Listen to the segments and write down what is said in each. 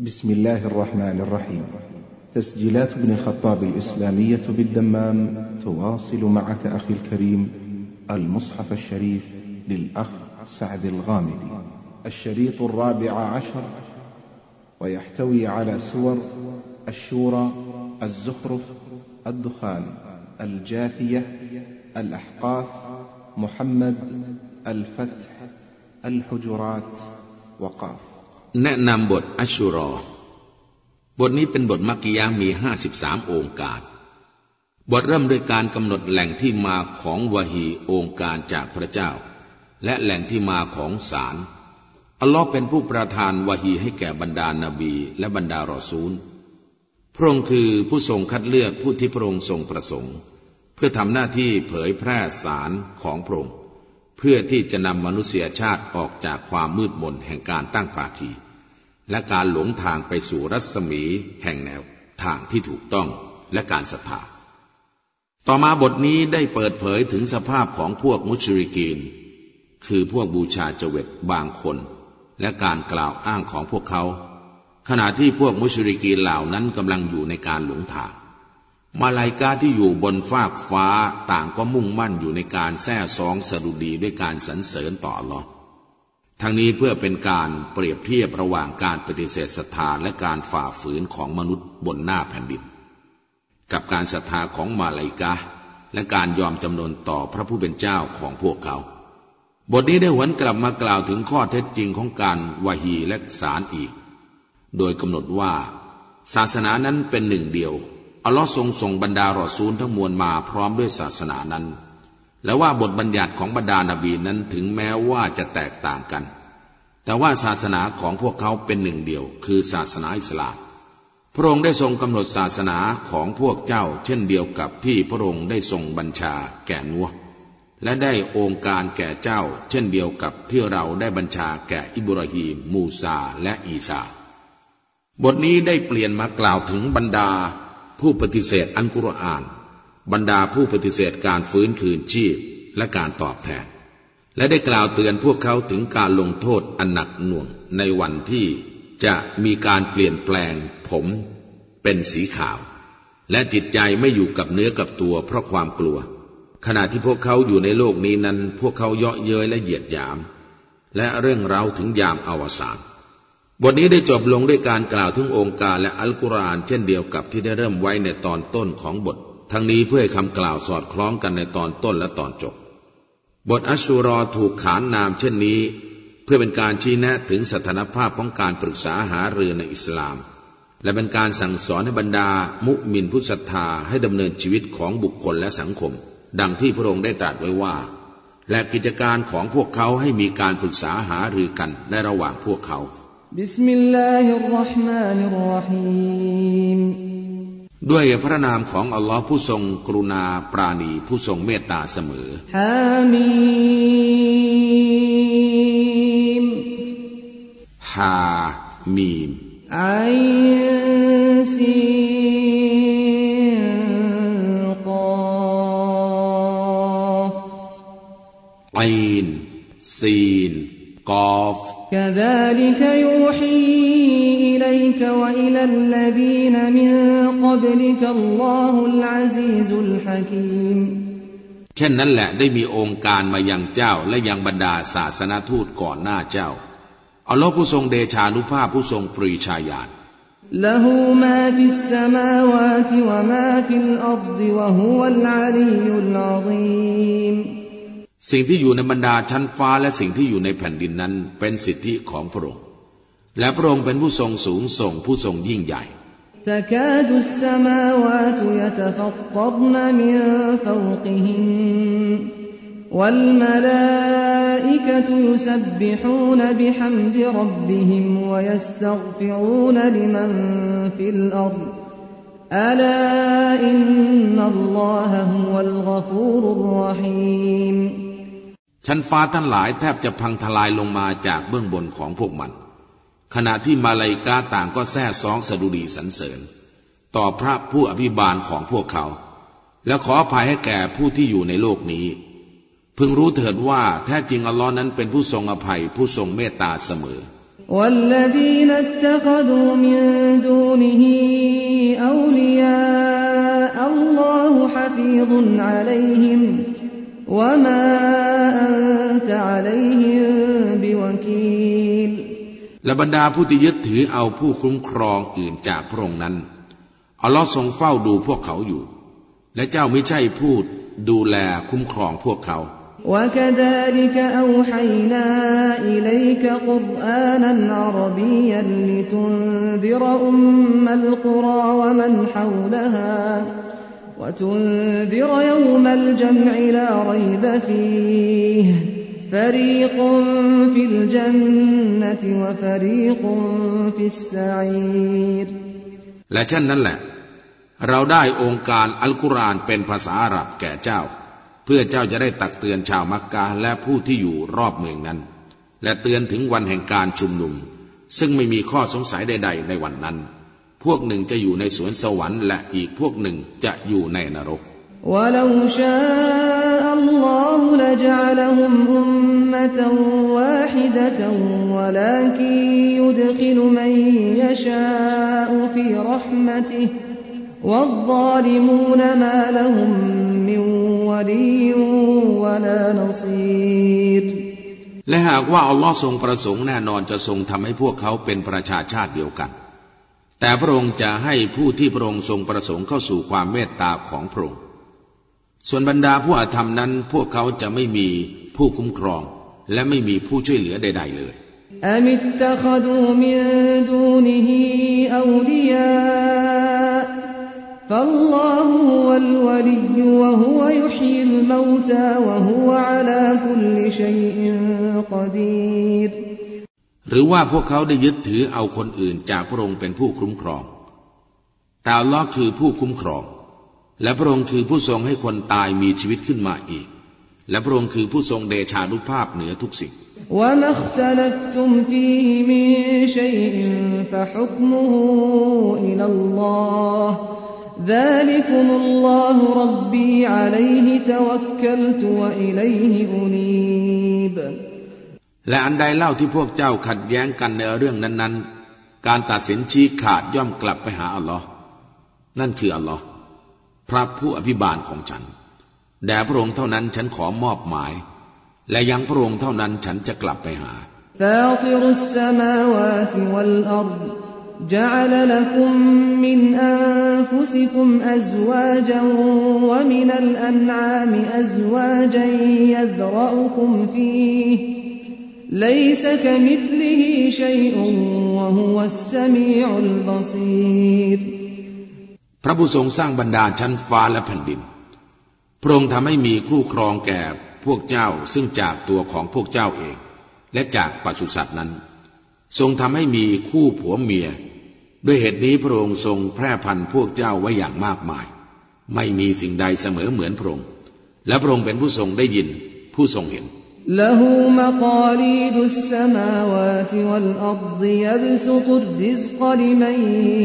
بسم الله الرحمن الرحيم. تسجيلات ابن الخطاب الإسلامية بالدمام تواصل معك أخي الكريم المصحف الشريف للأخ سعد الغامدي. الشريط الرابع عشر ويحتوي على سور الشورى الزخرف الدخان الجاثية الأحقاف محمد الفتح الحجرات وقاف. แนะนำบทอัชชุรอบทนี้เป็นบทมักกิยามีห้าสิบสามองค์การ บทเริ่มด้วยการกำหนดแหล่งที่มาของวะฮีองค์การจากพระเจ้า และแหล่งที่มาของสาร อัลลอฮ์เป็นผู้ประทานวะฮีให้แก่บรรดานาบี และบรรดารอซูล พระองค์คือผู้ทรงคัดเลือกผู้ที่พระองค์ทรงประสงค์ เพื่อทำหน้าที่เผยแพร่สารของพระองค์ เพื่อที่จะนำมนุษยชาติออกจากความมืดมนแห่งการตั้งภาคี และการหลงทางไปสู่รัศมีแห่งแนวทางที่ถูกต้องและการศรัทธาต่อมาบทนี้ได้เปิดเผยถึงสภาพของพวกมุชริกีน คือพวกบูชาเจวิตบางคน และการกล่าวอ้างของพวกเขา ขณะที่พวกมุชริกีนเหล่านั้นกำลังอยู่ในการหลงทางมาลายกาที่อยู่บนฟากฟ้าต่างก็มุ่งมั่นอยู่ในการแท้ซองสะดุดีด้วยการสรรเสริญต่อหรอ ทั้งนี้เพื่อเป็นการเปรียบเทียบระหว่างการปฏิเสธศรัทธาและการฝ่าฝืนของมนุษย์บนหน้าแผ่นดิน กับการศรัทธาของมาลายกาและการยอมจำนนต่อพระผู้เป็นเจ้าของพวกเขา บทนี้ได้หวนกลับมากล่าวถึงข้อเท็จจริงของการวาฮีและสารอีก โดยกำหนดว่า ศาสนานั้นเป็นหนึ่งเดียวอัลลอฮ์ทรงส่งบรรดารอซูลทั้งมวลมาพร้อมด้วยศาสนานั้น และว่าบทบัญญัติของบรรดานาบีนั้นถึงแม้ว่าจะแตกต่างกัน แต่ว่าศาสนาของพวกเขาเป็นหนึ่งเดียว คือศาสนาอิสลาม พระองค์ได้ทรงกำหนดศาสนาของพวกเจ้า เช่นเดียวกับที่พระองค์ได้ทรงบัญชาแก่นัวและได้องค์การแก่เจ้า เช่นเดียวกับที่เราได้บัญชาแก่อิบราฮิมมูซา และอีสา บทนี้ได้เปลี่ยนมากล่าวถึงบรรดา ผู้ปฏิเสธอันกุรอาน บรรดาผู้ปฏิเสธการฟื้นคืนชีพและการตอบแทน และได้กล่าวเตือนพวกเขาถึงการลงโทษอันหนักหน่วงในวันที่จะมีการเปลี่ยนแปลงผมเป็นสีขาว และจิตใจไม่อยู่กับเนื้อกับตัวเพราะความกลัว ขณะที่พวกเขาอยู่ในโลกนี้นั้น พวกเขาเยาะเย้ยและเหยียดหยาม และเรื่องเราถึงยามอวสานบทนี้ได้จบลงด้วยการกล่าวถึงองค์การและอัลกุรอานเช่นเดียวกับที่ได้เริ่มไว้ในตอนต้นของบท ทั้งนี้เพื่อให้คำกล่าวสอดคล้องกันในตอนต้นและตอนจบ บทอัชูรอถูกขานนามเช่นนี้ เพื่อเป็นการชี้แนะถึงสถานภาพของการปรึกษาหารือในอิสลาม และเป็นการสั่งสอนให้บรรดา มุมินผู้ศรัทธาให้ดำเนินชีวิตของบุคคลและสังคม ดังที่พระองค์ได้ตรัสไว้ว่า และกิจการของพวกเขาให้มีการปรึกษาหารือกันในระหว่างพวกเขาبسم الله الرحمن الرحيم ด้วยพระนามของอัลลอฮ์ผู้ทรงกรุณาปราณีผู้ทรงเมตตาเสมอحم حم عซีกอฟอัยนซีนกอฟ كذلك يوحي إليك وإلى الذين من قبلك الله العزيز الحكيم เช่นนั้นแหละได้มีองค์การมายังเจ้าและยังบรรดาศาสนาทูตก่อนหน้าเจ้าอัลลอฮ์ผู้ทรงเดชานุภาพผู้ทรงปรีชาญาณ له ما في السماوات وما في الأرض وهو العلي العظيم สิ่งที่อยู่ในบรรดาชั้นฟ้าและสิ่งที่อยู่ในแผ่นดินนั้นเป็นสิทธิของพระองค์ และพระองค์เป็นผู้ทรงสูงส่งผู้ทรงยิ่งใหญ่ تكاد السماوات يتفطرن من فوقهم والملائكة يسبحون بحمد ربهم ويستغفرون لمن في الأرض ألا إن الله هو الغفور الرحيم ชั้นฟ้าทั้งหลายแทบจะพังทลายลงมาจากเบื้องบนของพวกมัน ขณะที่มาลายกาต่างก็แท้ซองสดุดีสรรเสริญ ต่อพระผู้อภิบาลของพวกเขา และขออภัยให้แก่ผู้ที่อยู่ในโลกนี้ พึงรู้เถิดว่าแท้จริงอัลลอฮ์นั้นเป็นผู้ทรงอภัยผู้ทรงเมตตาเสมอ والذين اتخذوا من دونه أولياء الله حفيظ عليهم และบรรดาผู้ที่ยึดถือเอาผู้คุ้มครองอื่นจากพระองค์นั้นอัลลอฮ์ทรงเฝ้าดูพวกเขาอยู่ และเจ้าไม่ใช่ผู้ดูแลคุ้มครองพวกเขา وكذلك أوحينا إليك قرآنا عربيا لتنذر أم القرى ومن حولها وتنذر يوم الجمع لا ريب فيه فريق في الجنة وفريق في السعير และเช่นนั้นแหละ เราได้องค์การอัลกุรอานเป็นภาษาอาหรับแก่เจ้า เพื่อเจ้าจะได้ตักเตือนชาวมักกะและผู้ที่อยู่รอบเมืองนั้น และเตือนถึงวันแห่งการชุมนุม ซึ่งไม่มีข้อสงสัยใดๆในวันนั้น พวกหนึ่งจะอยู่ในสวนสวรรค์และอีกพวกหนึ่งจะอยู่ในนรก ولو شاء الله لجعلهم أمة واحدة ولكن يدخل من يشاء في رحمته والظالمون ما لهم من ولي ولا نصير และหากว่าอัลลอฮ์ทรงประสงค์แน่นอนจะทรงทำให้พวกเขาเป็นประชาชาติเดียวกัน แต่พระองค์จะให้ผู้ที่พระองค์ทรงประสงค์เข้าสู่ความเมตตาของพระองค์ ส่วนบรรดาผู้อาธรรมนั้นพวกเขาจะไม่มีผู้คุ้มครอง และไม่มีผู้ช่วยเหลือใด ๆ เลย أم หรือว่าพวกเขาได้ยึดถือเอาคนอื่นจากพระองค์เป็นผู้คุ้มครองตาอัลลอฮ์คือผู้คุ้มครอง และพระองค์คือผู้ทรงให้คนตายมีชีวิตขึ้นมาอีก และพระองค์คือผู้ทรงเดชานุภาพเหนือทุกสิ่งและ และอันใดเล่าที่พวกเจ้าขัดแย้งกันในเรื่องนั้นๆ การตัดสินชี้ขาดย่อมกลับไปหาอัลลอฮ์นั่นคืออัลลอฮ์พระผู้อภิบาลของฉัน แด่พระองค์เท่านั้นฉันขอมอบหมาย และยังพระองค์เท่านั้นฉันจะกลับไปหา فاطر السماوات والأرض جعل لكم من أنفسكم أزواجا ومن الأنعام أزواجا يذرأكم فيه ليس كمثله شيء وهو السميع البصير พระผู้ทรงสร้างบรรดาชั้นฟ้าและแผ่นดิน พระองค์ทำให้มีคู่ครองแก่พวกเจ้าซึ่งจากตัวของพวกเจ้าเอง และจากปศุสัตว์นั้น ทรงทำให้มีคู่ผัวเมีย ด้วยเหตุนี้พระองค์ทรงแพร่พันธุ์พวกเจ้าไว้อย่างมากมาย ไม่มีสิ่งใดเสมอเหมือนพระองค์ และพระองค์เป็นผู้ทรงได้ยินผู้ทรงเห็น له مقاليد السماوات والأرض يبسط الرزق لمن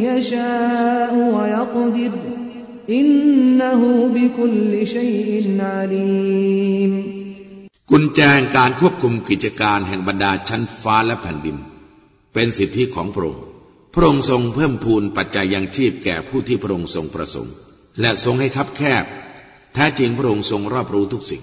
يشاء ويقدر إنه بكل شيء عليم กุญแจแห่งการควบคุมกิจการแห่งบรรดาชั้นฟ้าและแผ่นดิน เป็นสิทธิของพระองค์ พระองค์ทรงเพิ่มพูนปัจจัยยังชีพแก่ผู้ที่พระองค์ทรงประสงค์ และทรงให้คับแคบ แท้จริงพระองค์ทรงรอบรู้ทุกสิ่ง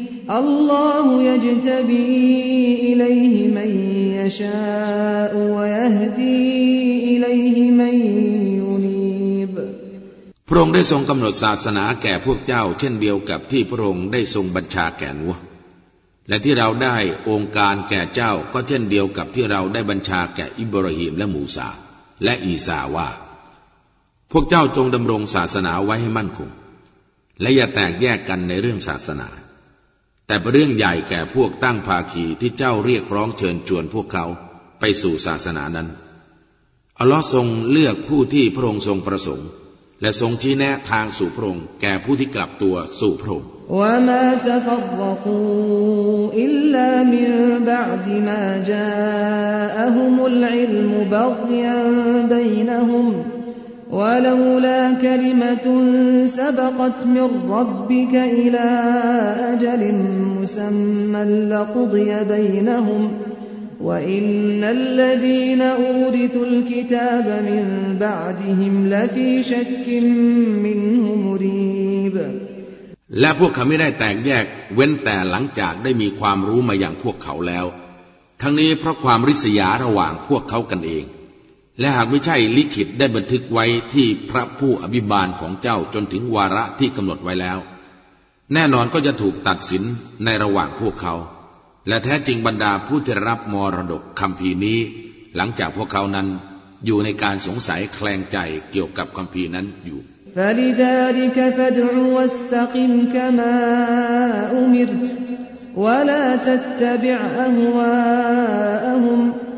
الله يجتبي إليه من يشاء ويهدي إليه من ينيب พระองค์ได้ทรงกำหนดศาสนาแก่พวกเจ้า เช่นเดียวกับที่พระองค์ได้ทรงบัญชาแก่นัวและที่เราได้องค์การแก่เจ้าก็เช่นเดียวกับที่เราได้บัญชาแก่อิบราฮิมและมูซาและอีสาว่า พวกเจ้าจงดำรงศาสนาไว้ให้มั่นคง และอย่าแตกแยกกันในเรื่องศาสนา แต่เป็นเรื่องใหญ่แก่พวกตั้งภาคีที่เจ้าเรียกร้องเชิญชวนพวกเขาไปสู่ศาสนานั้น อัลลอฮ์ทรงเลือกผู้ที่พระองค์ทรงประสงค์ และทรงชี้แนะทางสู่พระองค์แก่ผู้ที่กลับตัวสู่พระองค์และ ولولا كلمة سبقت من ربك إلى أجل مسمى لقضي بينهم وإن الذين أورثوا الكتاب من بعدهم لفي شك منه مريب และพวกเขาไม่ได้แตกแยกเว้นแต่หลังจากได้มีความรู้มาอย่างพวกเขาแล้ว ทั้งนี้เพราะความริษยาระหว่างพวกเขากันเอง และหากไม่ใช่ลิขิตได้บันทึกไว้ที่พระผู้อภิบาลของเจ้าจนถึงวาระที่กำหนดไว้แล้ว แน่นอนก็จะถูกตัดสินในระหว่างพวกเขา และแท้จริงบรรดาผู้ที่รับมรดกคำพีนี้ หลังจากพวกเขานั้นอยู่ในการสงสัยแคลงใจเกี่ยวกับคำพีนั้นอยู่ดั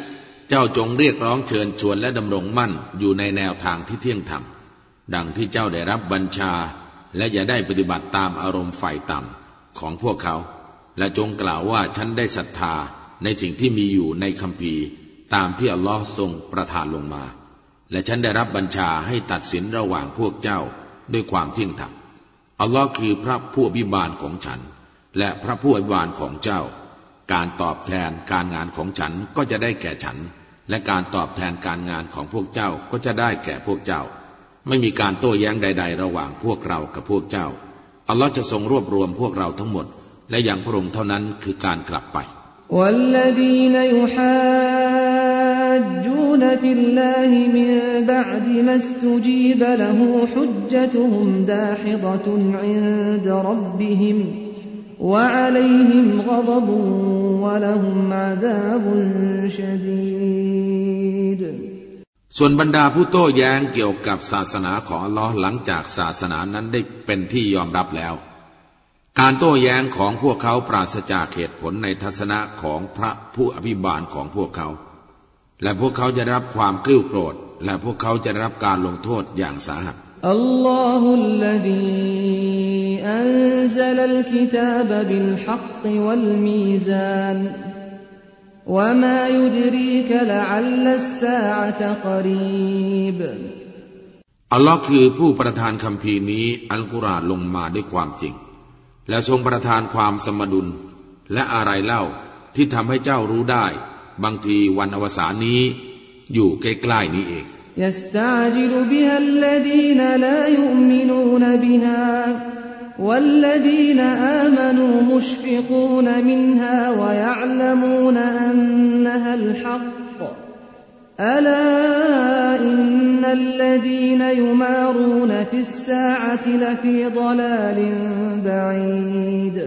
เจ้าจงเรียกร้องเชิญชวนและดำรงมั่นอยู่ในแนวทางที่เที่ยงธรรม ดังที่เจ้าได้รับบัญชา และอย่าได้ปฏิบัติตามอารมณ์ฝ่ายต่ำของพวกเขา และจงกล่าวว่าฉันได้ศรัทธาในสิ่งที่มีอยู่ในคัมภีร์ ตามที่อัลลอฮ์ทรงประทานลงมา และฉันได้รับบัญชาให้ตัดสินระหว่างพวกเจ้าด้วยความเที่ยงธรรมอัลลอฮ์คือพระผู้อภิบาลของฉัน และพระผู้อภิบาลของเจ้า การตอบแทนการงานของฉันก็จะได้แก่ฉัน และการตอบแทนการงานของพวกเจ้าก็จะได้แก่พวกเจ้า ไม่มีการโต้แย้งใด ๆ ระหว่างพวกเรากับพวกเจ้า อัลลอฮ์จะทรงรวบรวมพวกเราทั้งหมด และอย่างพระองค์เท่านั้นคือการกลับไป والذين يحاجون في الله من بعد ما استجيب له حجتهم داحضة عند ربهم وعليهم غضب ولهم عذاب شديد ส่วนบรรดาผู้โต้แย้งเกี่ยวกับศาสนาของอัลลอฮ์หลังจากศาสนานั้นได้เป็นที่ยอมรับแล้ว การโต้แย้งของพวกเขาปราศจากเหตุผลในทัศนะของพระผู้อภิบาลของพวกเขา และพวกเขาจะได้รับความกริ้วโกรธ และพวกเขาจะได้รับการลงโทษอย่างสาหัส الله الذي أنزل الكتاب بالحق والميزان وما يدريك لعل الساعة قريب อัลลอฮ์คือผู้ประทานคำพีร์นี้อัลกุรอานลงมาด้วยความจริง และทรงประทานความสมดุล และอะไรเล่าที่ทำให้เจ้ารู้ได้ บางทีวันอวสานนี้ อยู่ใกล้ๆนี้เอง يستعجل بها الذين لا يؤمنون بها والذين آمنوا مشفقون منها ويعلمون أنها الحق ألا إن الذين يمارون في الساعة لفي ضلال بعيد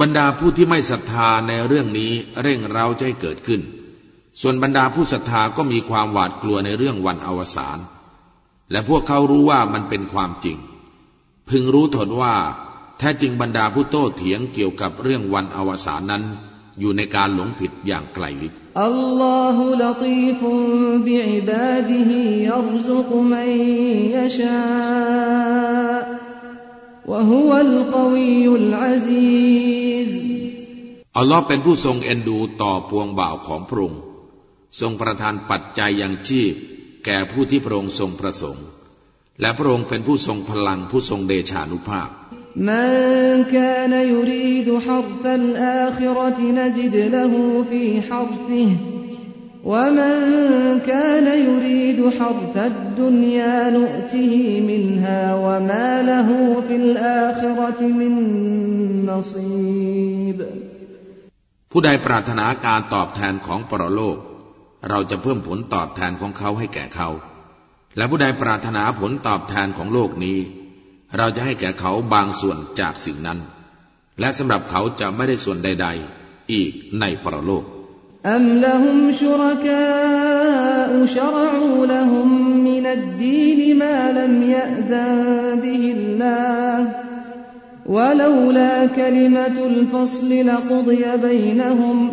บรรดาผู้ที่ไม่ศรัทธาในเรื่องนี้เร่งเร้าจะให้เกิดขึ้น ส่วนบรรดาผู้ศรัทธาก็มีความหวาดกลัวในเรื่องวันอวสาน และพวกเขารู้ว่ามันเป็นความจริง พึงรู้เถิดว่า แท้จริงบรรดาผู้โต้เถียงเกี่ยวกับเรื่องวันอวสานนั้น อยู่ในการหลงผิดอย่างไกลลิบอัลลอฮุลตีฟุบิอิบาดิฮิยัรซุกมันยะชาวะฮุวัลกวียุลอาซีซอัลลอฮ์เป็นผู้ทรงเอ็นดูต่อปวงบ่าวของพระองค์ทรงประทานปัจจัยอย่างชีพ แก่ผู้ที่พระองค์ทรงประสงค์ และพระองค์เป็นผู้ทรงพลังผู้ทรงเดชานุภาพ من كان يريد حرث الآخرة نزد له في حرثه ومن كان يريد حرث الدنيا نؤته منها وما له في الآخرة من نصيب ผู้ใดปรารถนาการตอบแทนของปรโลก เราจะเพิ่มผลตอบแทนของเขาให้แก่เขา และผู้ใดปรารถนาผลตอบแทนของโลกนี้ เราจะให้แก่เขาบางส่วนจากสิ่งนั้น และสำหรับเขาจะไม่ได้ส่วนใด ๆ อีกในปรโลก أم لهم شركاء شرعوا لهم من الدين ما لم يأذن به الله ولولا كلمة الفصل لقضي بينهم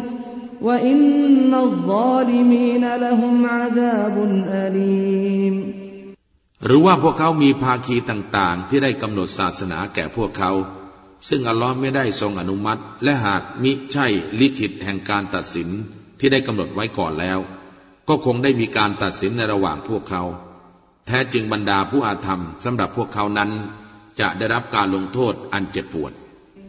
หรือว่าพวกเขามีภาคีต่าง ๆ ที่ได้กำหนดศาสนาแก่พวกเขา ซึ่งอัลลอฮ์ไม่ได้ทรงอนุมัติ และหากมิใช่ลิขิตแห่งการตัดสินที่ได้กำหนดไว้ก่อนแล้ว ก็คงได้มีการตัดสินในระหว่างพวกเขา แท้จริงบรรดาผู้อาธรรมสำหรับพวกเขานั้น จะได้รับการลงโทษอันเจ็บปวด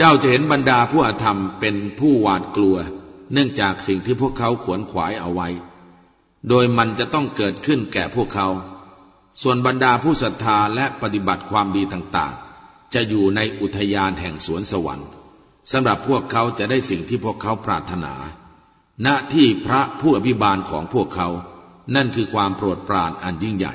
เจ้าจะเห็นบรรดาผู้อาธรรมเป็นผู้หวาดกลัว เนื่องจากสิ่งที่พวกเขาขวนขวายเอาไว้ โดยมันจะต้องเกิดขึ้นแก่พวกเขา ส่วนบรรดาผู้ศรัทธาและปฏิบัติความดีต่างๆ จะอยู่ในอุทยานแห่งสวนสวรรค์สำหรับพวกเขาจะได้สิ่งที่พวกเขาปรารถนา ณที่พระผู้อภิบาลของพวกเขา นั่นคือความโปรดปรานอันยิ่งใหญ่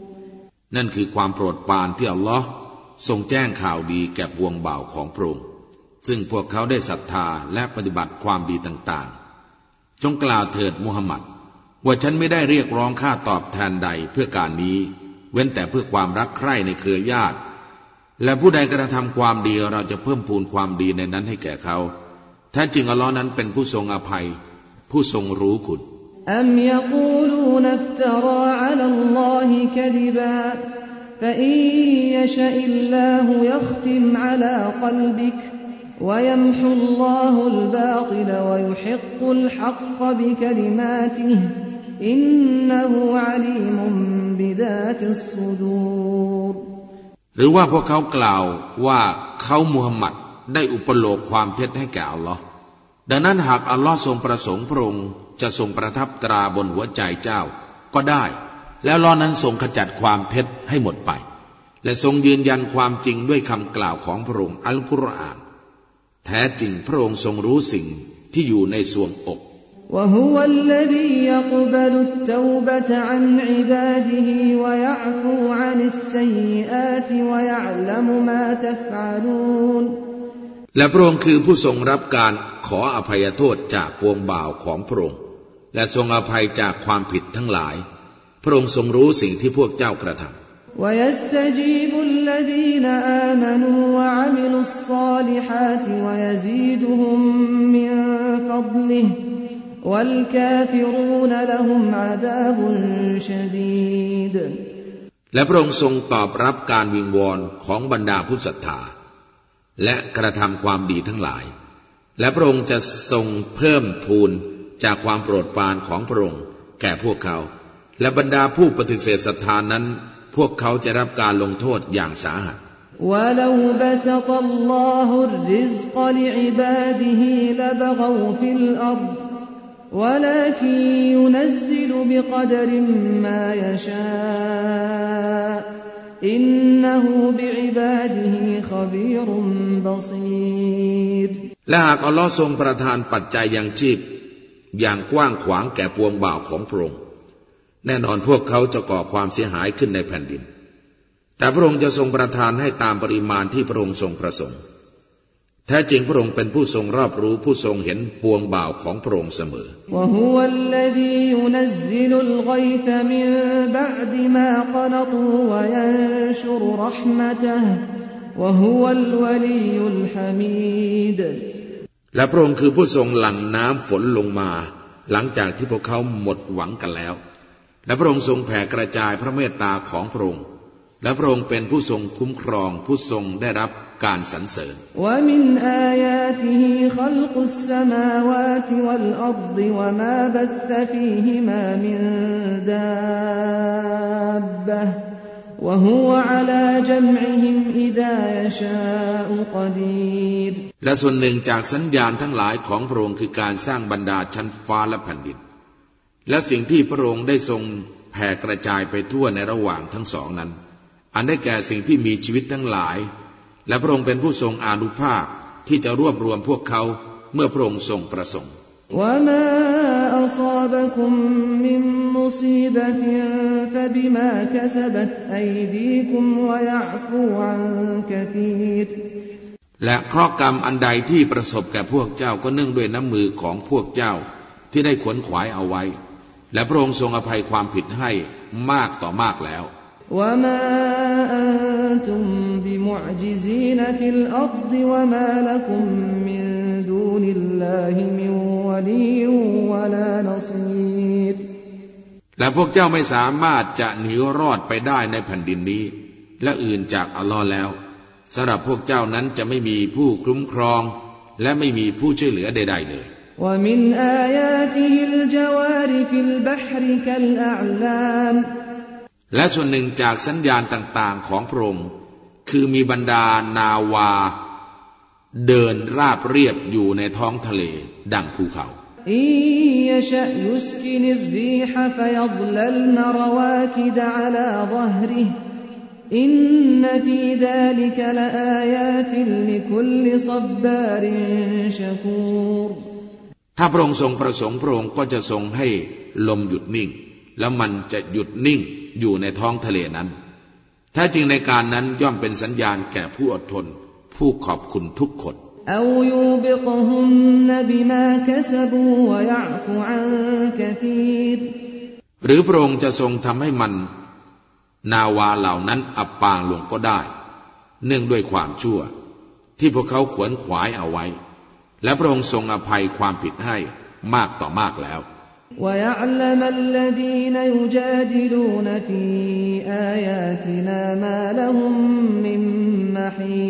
นั่นคือความโปรดปรานที่อัลลอฮ์ทรงแจ้งข่าวดีแก่พวงบ่าวของพระองค์ซึ่งพวกเขาได้ศรัทธาและปฏิบัติความดีต่างๆ จงกล่าวเถิดมุฮัมหมัด ว่าฉันไม่ได้เรียกร้องค่าตอบแทนใดเพื่อการนี้ เว้นแต่เพื่อความรักใคร่ในเครือญาติ และผู้ใดกระทำความดีเราจะเพิ่มพูนความดีในนั้นให้แก่เขาแท้จริงอัลลอฮ์นั้นเป็นผู้ทรงอภัย ผู้ทรงรู้คุณ أم يقولون افترى على الله كذبا فإن يشأ الله يختم على قلبك ويمحو الله الباطل ويحق الحق بكلماته إنه عليم بذات الصدور หรือว่าพวกเขากล่าวว่าเขามุฮัมมัดได้อุปโลกความเท็จให้แก่อัลลอฮ์ดังนั้นหากอัลลอฮ์ทรงประสงค์พระองค์ จะทรงประทับตราบนหัวใจเจ้า ก็ได้ แล้วลอนั้นทรงขจัดความเท็จให้หมดไป และทรงยืนยันความจริงด้วยคำกล่าวของพระองค์อัลกุรอาน แท้จริงพระองค์ทรงรู้สิ่งที่อยู่ในสวงอก وهو الذي يقبل التوبة عن عباده ويعفو عن السيئات ويعلم ما تفعلون และพระองค์คือผู้ทรงรับการขออภัยโทษจากปวงบ่าวของพระองค์ และทรงอภัยจากความผิดทั้งหลาย พระองค์ทรงรู้สิ่งที่พวกเจ้ากระทำและพระองค์ทรงตอบรับการวิงวอนของบรรดาผู้ศรัทธา และกระทำความดีทั้งหลาย และพระองค์จะทรงเพิ่มพูน จากความโปรดปรานของพระองค์แก่พวกเขา และบรรดาผู้ปฏิเสธศรัทธานั้น พวกเขาจะรับการลงโทษอย่างสาหัส ولو بسط الله الرزق لعباده لبغوا في الأرض ولكن ينزل بقدر ما يشاء إنه بعباده خبير بصير และหากอัลลอฮ์ทรงประทานปัจจัยยังชีพ อย่างกว้างขวางแก่ปวงบ่าวของพระองค์ แน่นอนพวกเขาจะก่อความเสียหายขึ้นในแผ่นดิน แต่พระองค์จะทรงประทานให้ตามปริมาณที่พระองค์ทรงประสงค์ แท้จริงพระองค์เป็นผู้ทรงรอบรู้ผู้ทรงเห็นปวงบ่าวของพระองค์เสมอ และ และพระองค์คือผู้ทรงหลั่งน้ำฝนลงมา หลังจากที่พวกเขาหมดหวังกันแล้ว และพระองค์ทรงแผ่กระจายพระเมตตาของพระองค์ และพระองค์เป็นผู้ทรงคุ้มครองผู้ทรงได้รับการสรรเสริญ และ และส่วนหนึ่งจากสัญญาณทั้งหลายของพระองค์คือการสร้างบรรดาชั้นฟ้าและแผ่นดิน และสิ่งที่พระองค์ได้ทรงแผ่กระจายไปทั่วในระหว่างทั้งสองนั้น อันได้แก่สิ่งที่มีชีวิตทั้งหลาย และพระองค์เป็นผู้ทรงอานุภาพที่จะรวบรวมพวกเขาเมื่อพระองค์ทรงประสงค์ وما أصابكم من مصيبة فبما كسبت أيديكم ويعفو عن كثير และเคราะห์กรรมอันใดที่ประสบแก่พวกเจ้าก็เนื่องด้วยน้ำมือของพวกเจ้าที่ได้ขวนขวายเอาไว้ และพระองค์ทรงอภัยความผิดให้มากต่อมากแล้ว وما أنتم بمعجزين และพวกเจ้าไม่สามารถจะหนีรอดไปได้ในแผ่นดินนี้ และอื่นจากอัลลอฮ์แล้วสำหรับพวกเจ้านั้นจะไม่มีผู้คุ้มครอง และไม่มีผู้ช่วยเหลือใด ๆ เลยและส่วนหนึ่งจากสัญญาณต่าง ๆ ของพระองค์คือมีบรรดานาวา เดินราบเรียบอยู่ในท้องทะเลดังภูเขา إن يشأ يسكن الريح فيظللن رواكد على ظهره إن في ذلك لآيات لكل صبار شكور ถ้าพระองค์ทรงประสงค์พระองค์ก็จะทรงให้ลมหยุดนิ่ง แล้วมันจะหยุดนิ่งอยู่ในท้องทะเลนั้นแท้จริงในการนั้นย่อมเป็นสัญญาณแก่ผู้อดทน ผู้ขอบคุณทุกคน أو يوبقهن بما كسبوا ويعفو عن كثير หรือพระองค์จะทรงทำให้มัน นาวาเหล่านั้นอับปางลงก็ได้ เนื่องด้วยความชั่ว ที่พวกเขาขวนขวายเอาไว้ และพระองค์ทรงอภัยความผิดให้มากต่อมากแล้ว ويعلم الذين يجادلون في آياتنا ما لهم من محيص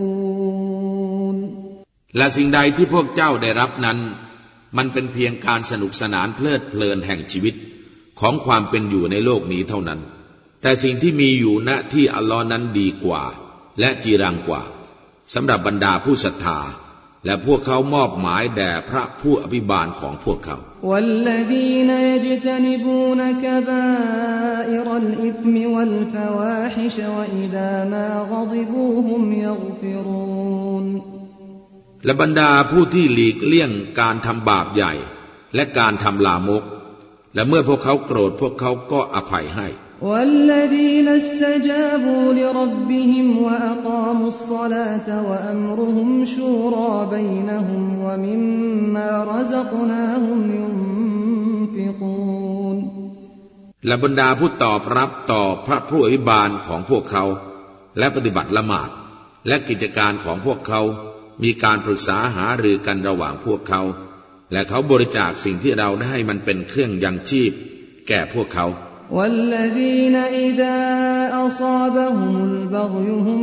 และสิ่งใดที่พวกเจ้าได้รับนั้น มันเป็นเพียงการสนุกสนานเพลิดเพลินแห่งชีวิตของความเป็นอยู่ในโลกนี้เท่านั้น แต่สิ่งที่มีอยู่ณที่อัลลอฮ์นั้นดีกว่า และจีรังกว่าสำหรับบรรดาผู้ศรัทธา และพวกเขามอบหมายแด่พระผู้อภิบาลของพวกเขา والذين يجتنبون كبائر الإثم والفواحش وإذا ما غضبوا هم يغفرون และบรรดาผู้ที่หลีกเลี่ยงการทำบาปใหญ่ และการทำลามก และเมื่อพวกเขาโกรธพวกเขาก็อภัยให้ والذين استجابوا لربهم وأقاموا الصلاة وأمرهم شورى بينهم ومما رزقناهم ينفقون และบรรดาผู้ตอบรับต่อพระผู้อภิบาลของพวกเขา และปฏิบัติละหมาด และกิจการของพวกเขา มีการปรึกษาหารือกันระหว่างพวกเขา และเขาบริจาคสิ่งที่เราได้ให้มันเป็นเครื่องยังชีพ แก่พวกเขา والذين إذا أصابهم البغي هم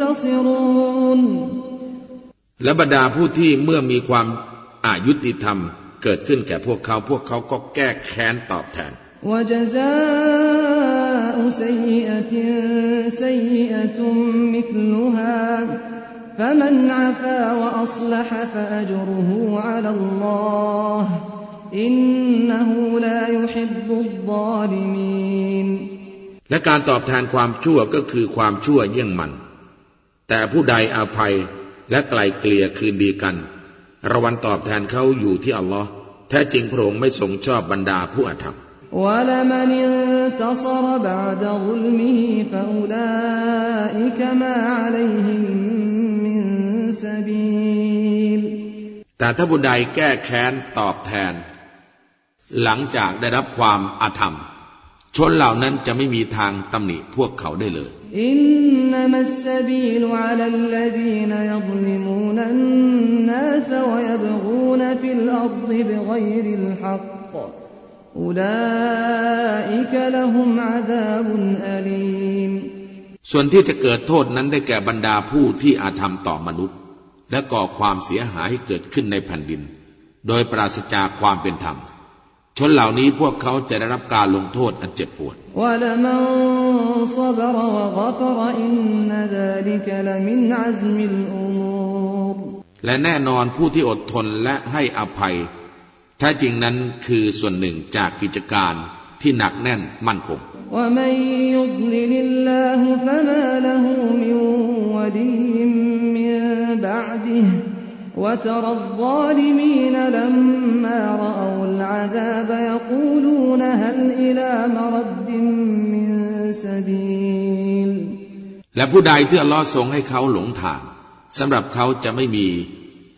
ينتصرون และบรรดาผู้ที่เมื่อมีความอายุติธรรมเกิดขึ้นแก่พวกเขา พวกเขาก็แก้แค้นตอบแทน وجزاء سيئة سيئة مثلها فمن عفا وأصلح فأجره على الله إنه لا يحب الظالمين และการตอบแทนความชั่วก็คือความชั่วเยี่ยงมัน แต่ผู้ใดอาภัยและไกลเกลี่ยคืนดีกันรางวัลตอบแทนเขาอยู่ที่อัลลอฮ์แท้จริงพระองค์ไม่ทรงชอบบรรดาผู้อาธรรม ولمن انتصر بعد سبيل แต่ถ้าบุญใดแก้แค้นตอบแทน หลังจากได้รับความอาธรรม ชนเหล่านั้นจะไม่มีทางตำหนิพวกเขาได้เลย إنما السبيل على الذين يظلمون الناس ويبغون في الأرض بغير الحق أولئك لهم عذاب أليم ส่วนที่จะเกิดโทษนั้นได้แก่บรรดาผู้ที่อาธรรมต่อมนุษย์ และก่อความเสียหายให้เกิดขึ้นในแผ่นดิน โดยปราศจากความเป็นธรรม ชนเหล่านี้พวกเขาจะได้รับการลงโทษอันเจ็บปวด และแน่นอนผู้ที่อดทนและให้อภัยแท้จริงนั้นคือส่วนหนึ่งจากกิจการที่หนักแน่นมั่นคงและ بعده وترى الظالمين لما رأوا العذاب يقولون هل إلى مرد من سبيل และผู้ใดที่อัลลอฮ์ทรงให้เขาหลงทางสำหรับเขาจะไม่มี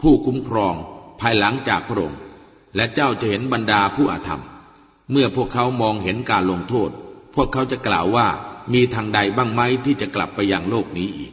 ผู้คุ้มครองภายหลังจากพระองค์และเจ้าจะเห็นบรรดาผู้อาธรรม เมื่อพวกเขามองเห็นการลงโทษ พวกเขาจะกล่าวว่ามีทางใดบ้างไหมที่จะกลับไปยังโลกนี้อีก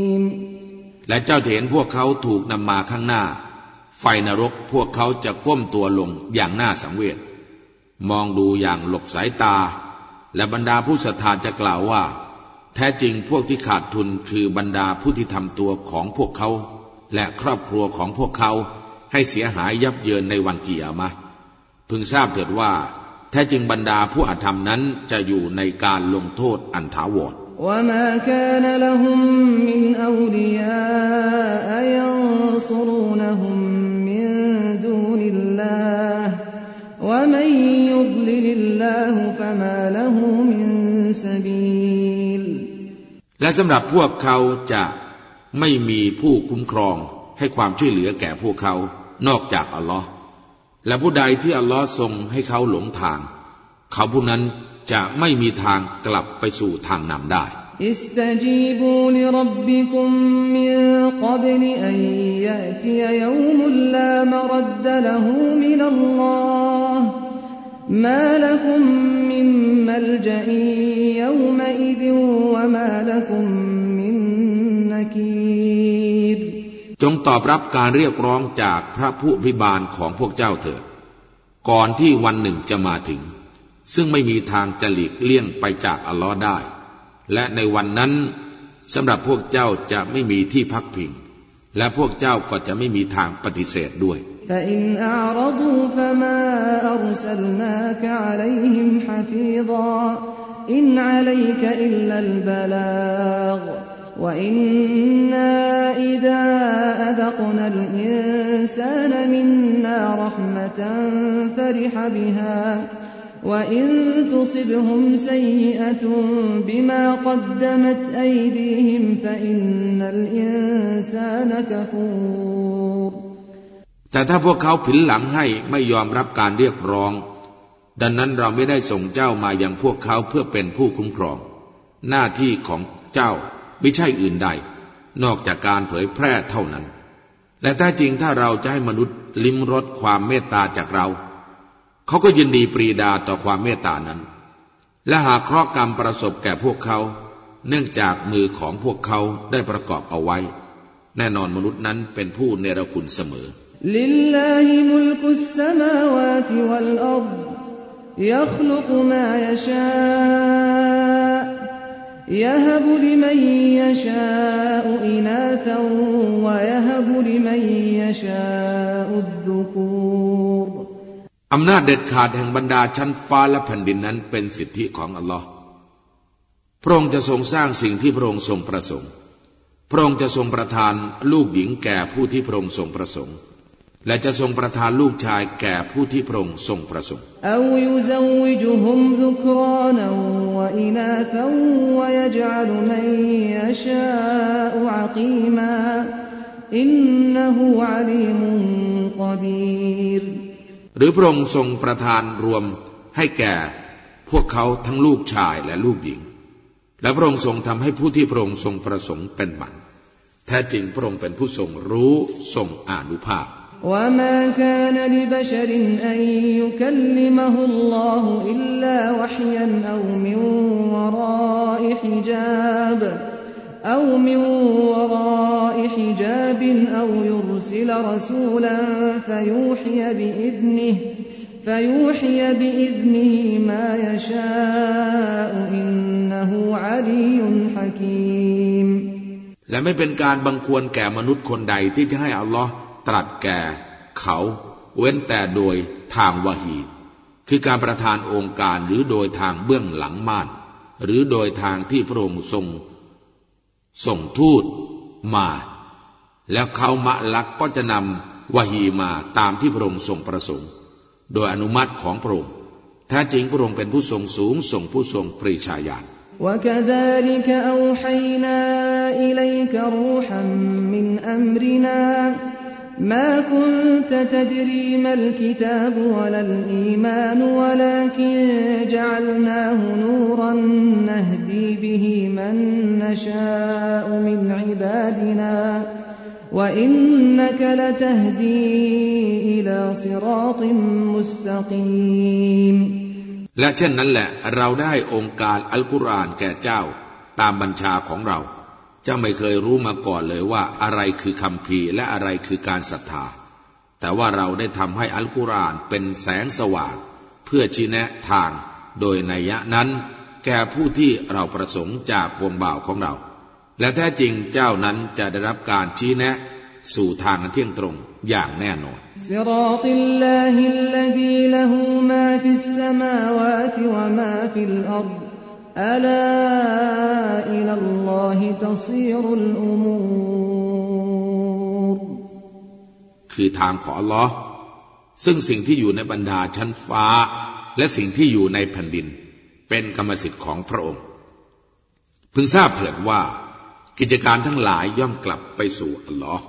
และเจ้าจะเห็นพวกเขาถูกนำมาข้างหน้า ไฟนรกพวกเขาจะก้มตัวลงอย่างน่าสังเวชมองดูอย่างหลบสายตา และบรรดาผู้ศรัทธาจะกล่าวว่า แท้จริงพวกที่ขาดทุนคือบรรดาผู้ที่ทำตัวของพวกเขา และครอบครัวของพวกเขาให้เสียหายยับเยินในวันเกิยามะพึงทราบเถิดว่า แท้จริงบรรดาผู้อาธรรมนั้นจะอยู่ในการลงโทษอันถาวร وما كان لهم من أولياء ينصرونهم من دون الله ومن يضلل الله فما له من سبيل และสำหรับพวกเขาจะไม่มีผู้คุ้มครองให้ความช่วยเหลือแก่พวกเขานอกจากอัลลอฮ์และผู้ใดที่อัลลอฮ์ทรงให้เขาหลงทาง เขาผู้นั้น จะไม่มีทางกลับไปสู่ทางนำได้อิสตจีบูลิรับบิคุมมินกับลอันยะติยาวมุลลามรดดลหูมินัลลอฮมาลักุมมินมัลจอียวมอิดวะมาลักุมมินนกีรจงตอบรับการเรียกร้องจากพระผู้พิบาลของพวกเจ้าเถิดก่อนที่วันหนึ่งจะมาถึง ซึ่งไม่มีทางจะหลีกเลี่ยงไปจากอัลลอฮ์ได้ และในวันนั้นสำหรับพวกเจ้าจะไม่มีที่พักพิง และพวกเจ้าก็จะไม่มีทางปฏิเสธด้วย فإن أعرضوا فما أرسلناك عليهم حفيظا إن عليك إلا البلاغ وإنا إذا أذقنا الإنسان منا رحمة فرح بها وإن تصبهم سيئة بما قدمت أيديهم فإن الإنسان كفور แต่ถ้าพวกเขาผินหลังให้ไม่ยอมรับการเรียกร้อง ดังนั้นเราไม่ได้ส่งเจ้ามายังพวกเขาเพื่อเป็นผู้คุ้มครอง หน้าที่ของเจ้าไม่ใช่อื่นใด นอกจากการเผยแพร่เท่านั้น และแท้จริงถ้าเราจะให้มนุษย์ลิ้มรสความเมตตาจากเรา เขาก็ยินดีปรีดาต่อความเมตตานั้น และหากเคราะห์กรรมประสบแก่พวกเขา เนื่องจากมือของพวกเขาได้ประกอบเอาไว้ แน่นอนมนุษย์นั้นเป็นผู้เนรคุณเสมอ لله ملك السماوات والأرض يخلق ما يشاء يهب لمن يشاء إناثا ويهب لمن يشاء الذكور อำนาจเด็ดขาดแห่งบรรดาชั้นฟ้าและแผ่นดินนั้นเป็นสิทธิของอัลลอฮ์พระองค์จะทรงสร้างสิ่งที่พระองค์ทรงประสงค์ พระองค์จะทรงประทานลูกหญิงแก่ผู้ที่พระองค์ทรงประสงค์ และจะทรงประทานลูกชายแก่ผู้ที่พระองค์ทรงประสงค์ อินอ หรือพระองค์ทรงประทานรวมให้แก่พวกเขาทั้งลูกชายและลูกหญิง และพระองค์ทรงทำให้ผู้ที่พระองค์ทรงประสงค์เป็นหมันแท้จริงพระองค์เป็นผู้ทรงรู้ทรงอานุภาพ وما كان لبشر أن يكلمه الله إلا وحيا أو من وراء حجاب أو من وراء حجاب أو يرسل رسولا فيوحي بإذنه فيوحي بإذنه ما يشاء إنه علي حكيم และไม่เป็นการบังควรแก่มนุษย์คนใดที่จะให้อัลลอฮ์ตรัสแก่เขาเว้นแต่โดยทางวะฮี คือการประทานองค์การหรือโดยทางเบื้องหลังม่าน หรือโดยทางที่พระองค์ทรง ส่งทูตมา แล้วเขามะลักก็จะนำวะฮีมาตามที่พระองค์ทรงประสงค์ โดยอนุมัติของพระองค์แท้จริงพระองค์เป็นผู้ทรงสูงส่งผู้ทรงปรีชาญาณ وكذلك أوحينا إليك روحا من أمرنا ما كنت تدري ما الكتاب ولا الإيمان ولكن جعلناه نورا نهدي به من نشاء من عبادنا وإنك لتهدي إلى صراط مستقيم และเช่นนั้นแหละเราได้องค์การอัลกุรอานแก่เจ้าตามบัญชาของเรา เ จ้าไม่เคยรู้มาก่อนเลยว่าอะไรคือคำพีและอะไรคือการศรัทธา แต่ว่าเราได้ทำให้อัลกุรอานเป็นแสงสว่าง เพื่อชี้แนะทางโดยนัยะนั้น แก่ผู้ที่เราประสงค์จากวงบ่าวของเรา และแท้จริงเจ้านั้นจะได้รับการชี้แนะสู่ทางเที่ยงตรงอย่างแน่นอน الله الذي له ما في السماوات وما في الأرض ألا إلى الله تصير الأمور คือทางของอัลลอฮ์ซึ่งสิ่งที่อยู่ในบรรดาชั้นฟ้า และสิ่งที่อยู่ในแผ่นดิน เป็นกรรมสิทธิ์ของพระองค์ พึงทราบเถิดว่า กิจการทั้งหลายย่อมกลับไปสู่อัลลอฮ์